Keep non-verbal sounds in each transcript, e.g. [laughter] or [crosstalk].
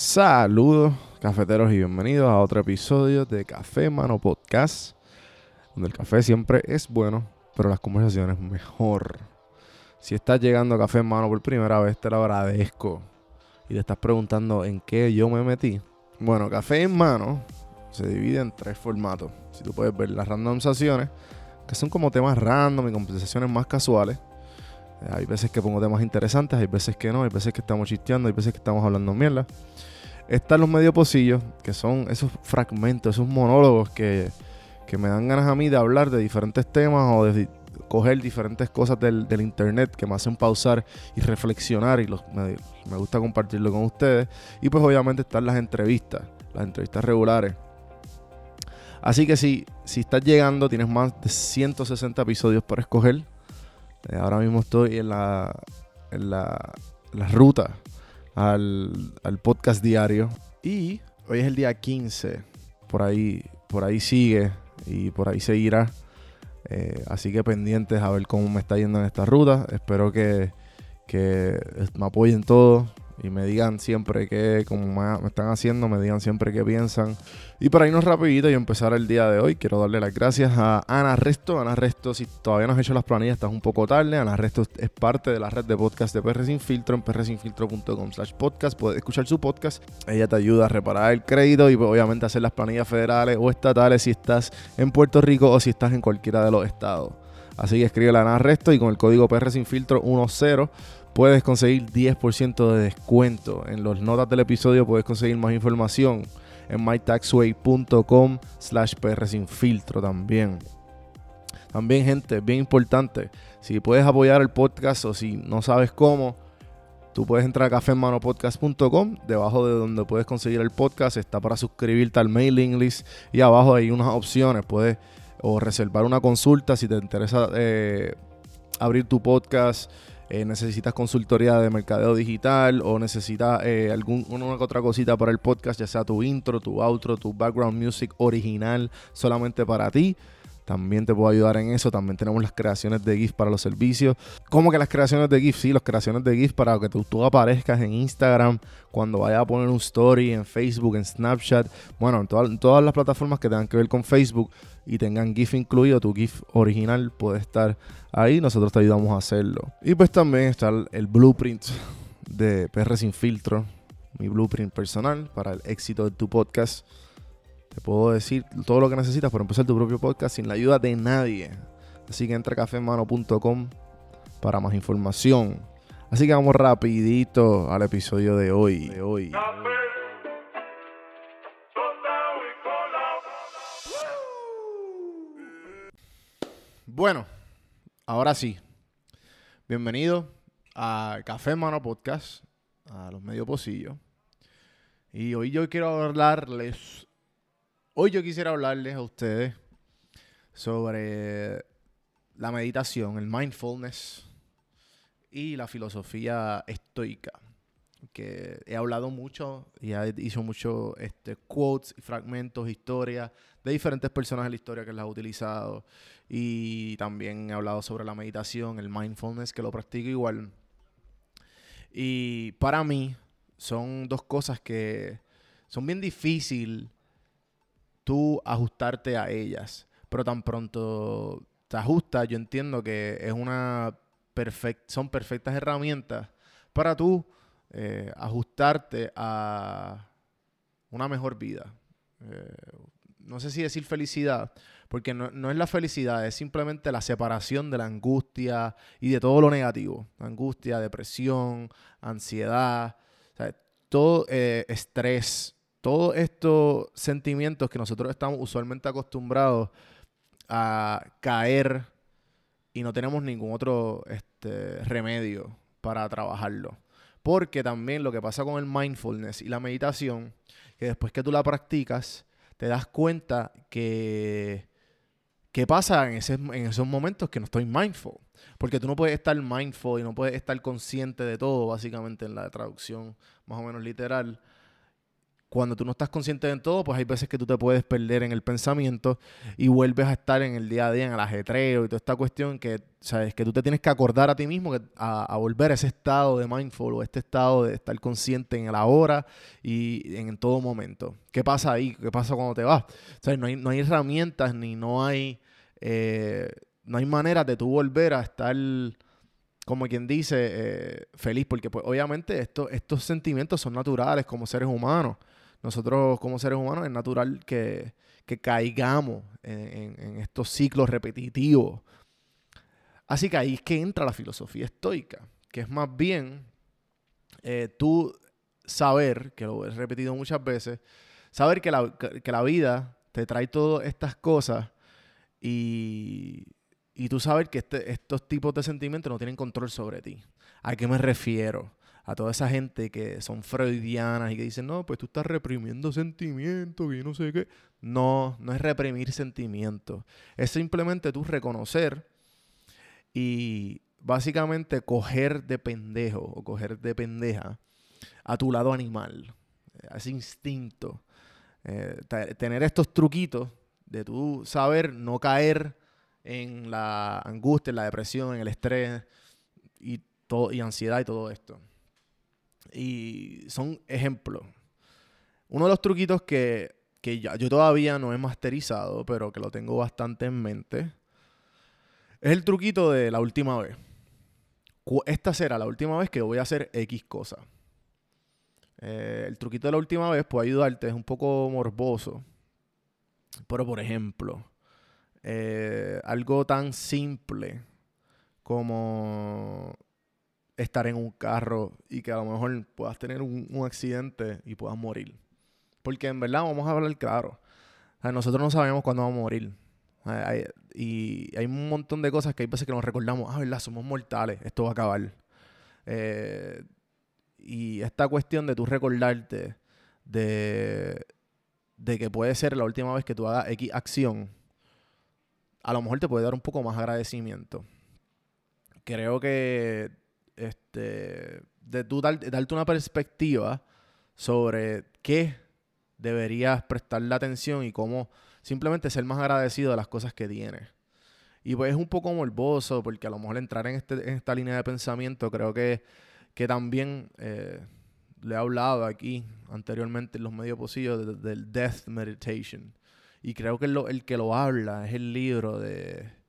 Saludos, cafeteros, y bienvenidos a otro episodio de Café Mano Podcast, donde el café siempre es bueno, pero las conversaciones mejor. Si estás llegando a Café Mano por primera vez, te lo agradezco. Y te estás preguntando en qué yo me metí. Bueno, Café en Mano se divide en tres formatos. Si tú puedes ver las randomizaciones, que son como temas random y conversaciones más casuales. Hay veces que pongo temas interesantes, hay veces que no, hay veces que estamos chisteando, hay veces que estamos hablando mierda. Están los medio pocillos, que son esos fragmentos, esos monólogos que, que me dan ganas a mí de hablar de diferentes temas o de coger diferentes cosas del, internet que me hacen pausar y reflexionar y los, me, me gusta compartirlo con ustedes. Y pues obviamente están las entrevistas, las entrevistas regulares. Así que si, si estás llegando, tienes más de 160 episodios para escoger. Eh, ahora mismo estoy en la, en la, la ruta al, al podcast diario. Y hoy es el día 15. Por ahí, por ahí sigue y por ahí seguirá. Eh, así que pendientes a ver cómo me está yendo en esta ruta. Espero que, que me apoyen todos y me digan siempre que, como me, están haciendo, me digan siempre qué piensan. Y para irnos rapidito y empezar el día de hoy, quiero darle las gracias a Ana Resto. Ana Resto, si todavía no has hecho las planillas, estás un poco tarde. Ana Resto es parte de la red de podcast de PR Sin Filtro en prsinfiltro.com slash podcast. Puedes escuchar su podcast. Ella te ayuda a reparar el crédito y obviamente hacer las planillas federales o estatales si estás en Puerto Rico o si estás en cualquiera de los estados. Así que escribe a Ana Resto y con el código PR Sin Filtro 10 puedes conseguir 10% de descuento. En las notas del episodio puedes conseguir más información en mytaxway.com slash pr también. También, gente, bien importante, si puedes apoyar el podcast o si no sabes cómo, tú puedes entrar a cafemanopodcast.com, debajo de donde puedes conseguir el podcast está para suscribirte al mailing list y abajo hay unas opciones, puedes o reservar una consulta si te interesa eh, abrir tu podcast, eh, necesitas consultoría de mercadeo digital o necesitas eh, algún, una que otra cosita para el podcast, ya sea tu intro, tu outro, tu background music original solamente para ti. También te puedo ayudar en eso. También tenemos las creaciones de GIF para los servicios. ¿Cómo que las creaciones de GIF? Sí, las creaciones de GIF para que tú, aparezcas en Instagram, cuando vayas a poner un story, en Facebook, en Snapchat. Bueno, en, todas- en todas las plataformas que tengan que ver con Facebook y tengan GIF incluido, tu GIF original puede estar ahí. Nosotros te ayudamos a hacerlo. Y pues también está el, el blueprint de PR Sin Filtro, mi blueprint personal para el éxito de tu podcast. Te puedo decir todo lo que necesitas para empezar tu propio podcast sin la ayuda de nadie. Así que entra a cafemano.com para más información. Así que vamos rapidito al episodio de hoy. De hoy. Bueno, ahora sí. Bienvenido a Café Mano Podcast, a los medio pocillos. Y hoy yo quiero hablarles, hoy yo quisiera hablarles a ustedes sobre la meditación, el mindfulness y la filosofía estoica. Que he hablado mucho y he hizo muchos este, quotes, fragmentos, historias de diferentes personas en la historia que las ha utilizado. Y también he hablado sobre la meditación, el mindfulness, que lo practico igual. Y para mí son dos cosas que son bien difícil tú ajustarte a ellas. Pero tan pronto te ajustas, yo entiendo que es una perfect, son perfectas herramientas para tú eh, ajustarte a una mejor vida. Eh, no sé si decir felicidad, porque no, es la felicidad, es simplemente la separación de la angustia y de todo lo negativo. Angustia, depresión, ansiedad, todo eh, estrés, todos estos sentimientos que nosotros estamos usualmente acostumbrados a caer y no tenemos ningún otro este, remedio para trabajarlo. Porque también lo que pasa con el mindfulness y la meditación, que después que tú la practicas, te das cuenta que qué pasa en, esos momentos que no estoy mindful. Porque tú no puedes estar mindful y no puedes estar consciente de todo, básicamente en la traducción más o menos literal, cuando tú no estás consciente de todo, pues hay veces que tú te puedes perder en el pensamiento y vuelves a estar en el día a día, en el ajetreo y toda esta cuestión que, sabes, que tú te tienes que acordar a ti mismo a, volver a ese estado de mindful o este estado de estar consciente en el ahora y en, todo momento. ¿Qué pasa ahí? ¿Qué pasa cuando te vas? O no hay, no hay herramientas ni no hay, eh, no hay maneras de tú volver a estar como quien dice, eh, feliz, porque pues obviamente estos sentimientos son naturales como seres humanos nosotros como seres humanos es natural que, caigamos en, estos ciclos repetitivos. Así que ahí es que entra la filosofía estoica, que es más bien eh, tú saber, que lo he repetido muchas veces, saber que la, vida te trae todas estas cosas y, y tú saber que este, estos tipos de sentimientos no tienen control sobre ti. ¿A qué me refiero? A toda esa gente que son freudianas y que dicen, no, pues tú estás reprimiendo sentimientos y no sé qué. No, no es reprimir sentimientos. Es simplemente tú reconocer y básicamente coger de pendejo o coger de pendeja a tu lado animal, a ese instinto. Eh, tener estos truquitos de tú saber no caer en la angustia, en la depresión, en el estrés y, y ansiedad y todo esto. Y son ejemplos. Uno de los truquitos que, yo todavía no he masterizado, pero que lo tengo bastante en mente, es el truquito de la última vez. Esta será la última vez que voy a hacer X cosa. Eh, el truquito de la última vez puede ayudarte, es un poco morboso. Pero por ejemplo, eh, algo tan simple como estar en un carro y que a lo mejor puedas tener un, accidente y puedas morir. Porque en verdad vamos a hablar claro. nosotros no sabemos cuándo vamos a morir. y hay un montón de cosas que hay veces que nos recordamos, ah, verdad, somos mortales, esto va a acabar. Eh, y esta cuestión de tú recordarte de, de que puede ser la última vez que tú hagas X acción, a lo mejor te puede dar un poco más agradecimiento. Creo que este, de tú darte una perspectiva sobre qué deberías prestarle atención y cómo simplemente ser más agradecido de las cosas que tienes. Y pues es un poco morboso porque a lo mejor entrar en, este, en esta línea de pensamiento creo que, que también eh, le he hablado aquí anteriormente en los medios posibles del Death Meditation. Y creo que el que lo habla es el libro de,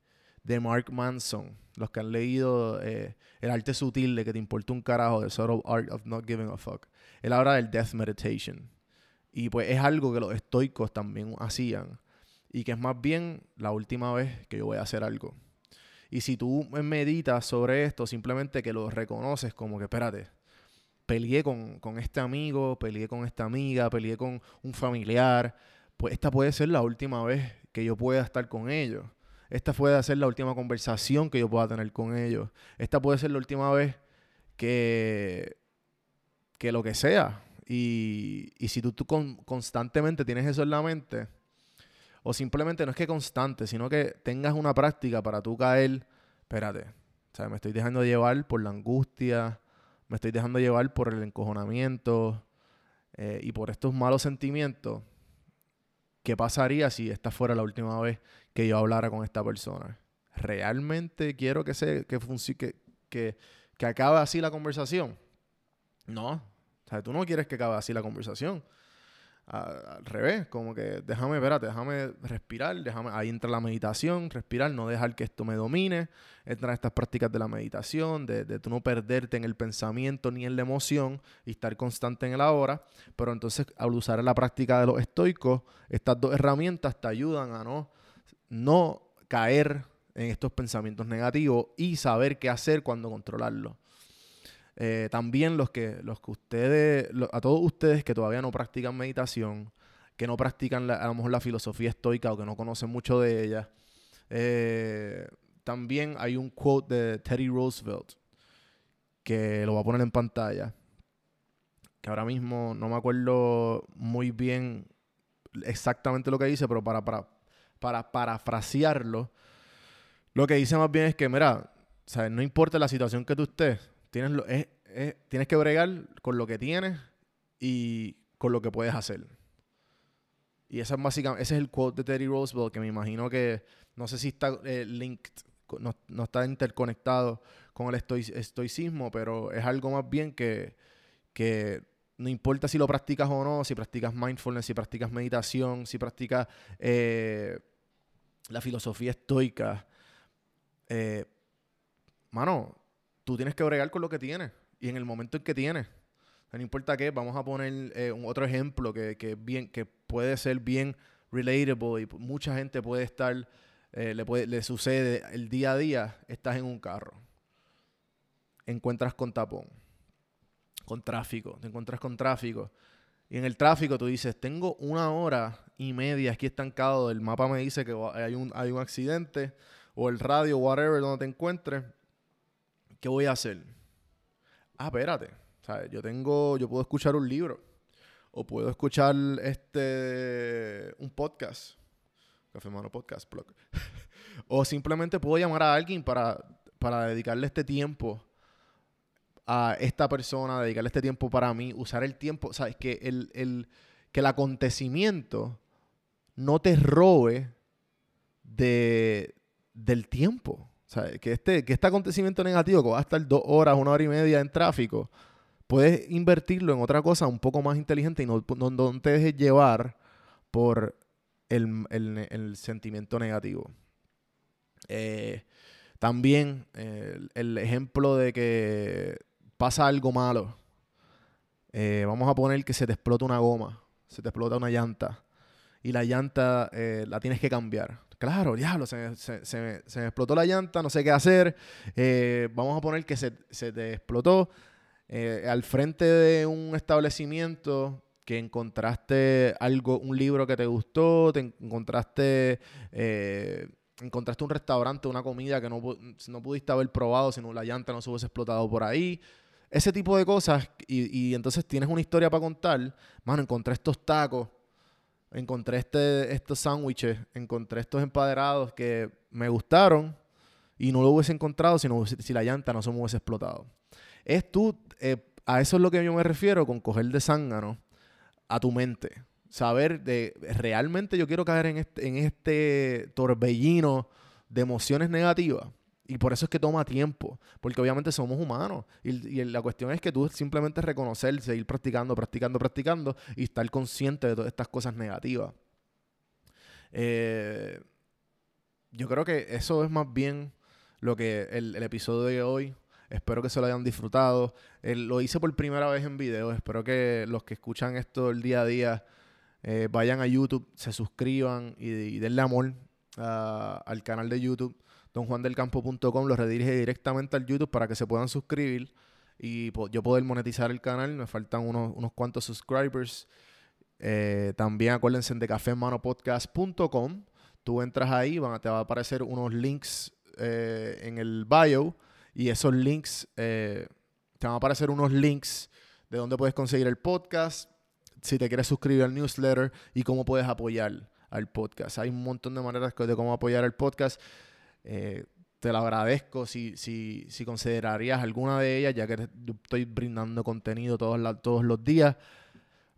de Mark Manson los que han leído eh, El arte sutil de que te importa un carajo, The Subtle Art of Not Giving a Fuck, él habla del Death Meditation. Y pues es algo que los estoicos también hacían. Y que es más bien la última vez que yo voy a hacer algo. Y si tú meditas sobre esto, simplemente que lo reconoces como que, espérate, peleé con, con este amigo, peleé con esta amiga, peleé con un familiar, pues esta puede ser la última vez que yo pueda estar con ellos esta puede ser la última conversación que yo pueda tener con ellos. Esta puede ser la última vez que, que lo que sea. Y, si tú, constantemente tienes eso en la mente, o simplemente no es que constante, sino que tengas una práctica para tú caer, espérate, o me estoy dejando llevar por la angustia, me estoy dejando llevar por el encojonamiento eh, y por estos malos sentimientos. ¿Qué pasaría si esta fuera la última vez que yo hablara con esta persona? ¿Realmente quiero que, se, que, que, que, que acabe así la conversación? No. O sea, tú no quieres que acabe así la conversación al revés, como que déjame, espérate, déjame respirar, déjame, ahí entra la meditación, respirar, no dejar que esto me domine, entran estas prácticas de la meditación, de, de tú no perderte en el pensamiento ni en la emoción y estar constante en el ahora, pero entonces al usar la práctica de los estoicos, estas dos herramientas te ayudan a no, no caer en estos pensamientos negativos y saber qué hacer cuando controlarlos. Eh, también los que, los que ustedes, a todos ustedes que todavía no practican meditación, que no practican a lo mejor la filosofía estoica o que no conocen mucho de ella, eh, también hay un quote de Teddy Roosevelt que lo voy a poner en pantalla, que ahora mismo no me acuerdo muy bien exactamente lo que dice, pero para, para, para parafrasearlo, lo que dice más bien es que, mira, no importa la situación que tú estés, Tienes, lo, tienes que bregar con lo que tienes y con lo que puedes hacer. Y esa es básicamente, ese es el quote de Teddy Roosevelt que me imagino que, no sé si está eh, linked, no, está interconectado con el estoicismo, pero es algo más bien que, que no importa si lo practicas o no, si practicas mindfulness, si practicas meditación, si practicas eh, la filosofía estoica, eh, mano, tú tienes que bregar con lo que tienes y en el momento en que tienes. No importa qué, vamos a poner eh, un otro ejemplo que, bien, que puede ser bien relatable y mucha gente puede estar, eh, le, puede, le sucede el día a día, estás en un carro, encuentras con tapón, con tráfico, te encuentras con tráfico. Y en el tráfico tú dices, tengo una hora y media aquí estancado, el mapa me dice que hay un, hay un accidente, o el radio, whatever, donde te encuentres, ¿qué voy a hacer? Ah, espérate. yo tengo, yo puedo escuchar un libro. O puedo escuchar este un podcast. Café Mano Podcast Blog. [laughs] o simplemente puedo llamar a alguien para, para dedicarle este tiempo a esta persona, dedicarle este tiempo para mí, usar el tiempo. ¿Sabes? Que el, el, que el acontecimiento no te robe de, del tiempo. Sea, que este, que este acontecimiento negativo que va a estar dos horas, una hora y media en tráfico, puedes invertirlo en otra cosa un poco más inteligente y no, no, te dejes llevar por el, sentimiento negativo. Eh, también el, ejemplo de que pasa algo malo. Eh, vamos a poner que se te explota una goma, se te explota una llanta y la llanta eh, la tienes que cambiar. Claro, diablo, se, me explotó la llanta, no sé qué hacer. Eh, vamos a poner que se, te explotó al frente de un establecimiento que encontraste algo, un libro que te gustó, te encontraste, encontraste un restaurante, una comida que no, no pudiste haber probado si la llanta no se hubiese explotado por ahí. Ese tipo de cosas, y, y entonces tienes una historia para contar. Mano, encontré estos tacos encontré este, estos sándwiches, encontré estos empaderados que me gustaron y no lo hubiese encontrado si, si la llanta no se me hubiese explotado. Es tú, eh, a eso es lo que yo me refiero con coger de zángano a tu mente. Saber de realmente yo quiero caer en este, en este torbellino de emociones negativas y por eso es que toma tiempo, porque obviamente somos humanos. Y, la cuestión es que tú simplemente reconocer, seguir practicando, practicando, practicando y estar consciente de todas estas cosas negativas. Eh, yo creo que eso es más bien lo que el, episodio de hoy. Espero que se lo hayan disfrutado. lo hice por primera vez en video. Espero que los que escuchan esto el día a día eh, vayan a YouTube, se suscriban y, denle amor ah, al canal de YouTube donjuandelcampo.com los redirige directamente al YouTube para que se puedan suscribir y yo poder monetizar el canal. Me faltan unos, unos cuantos subscribers. Eh, también acuérdense de cafemanopodcast.com. Tú entras ahí, van, te va a aparecer unos links eh, en el bio y esos links, te van a aparecer unos links de dónde puedes conseguir el podcast, si te quieres suscribir al newsletter y cómo puedes apoyar al podcast. Hay un montón de maneras de cómo apoyar el podcast. Eh, te lo agradezco si, si, si, considerarías alguna de ellas, ya que estoy brindando contenido todos, todos los días.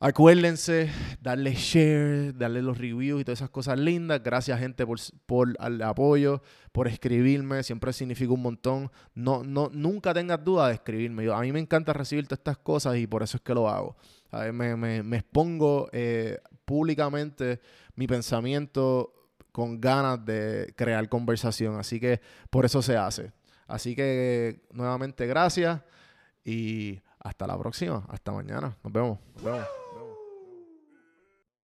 Acuérdense, darle share, darle los reviews y todas esas cosas lindas. Gracias, gente, por, el apoyo, por escribirme. Siempre significa un montón. No, no, nunca tengas duda de escribirme. a mí me encanta recibir todas estas cosas y por eso es que lo hago. Me, expongo eh, públicamente mi pensamiento con ganas de crear conversación. Así que por eso se hace. Así que nuevamente gracias y hasta la próxima. Hasta mañana. Nos vemos. Nos vemos.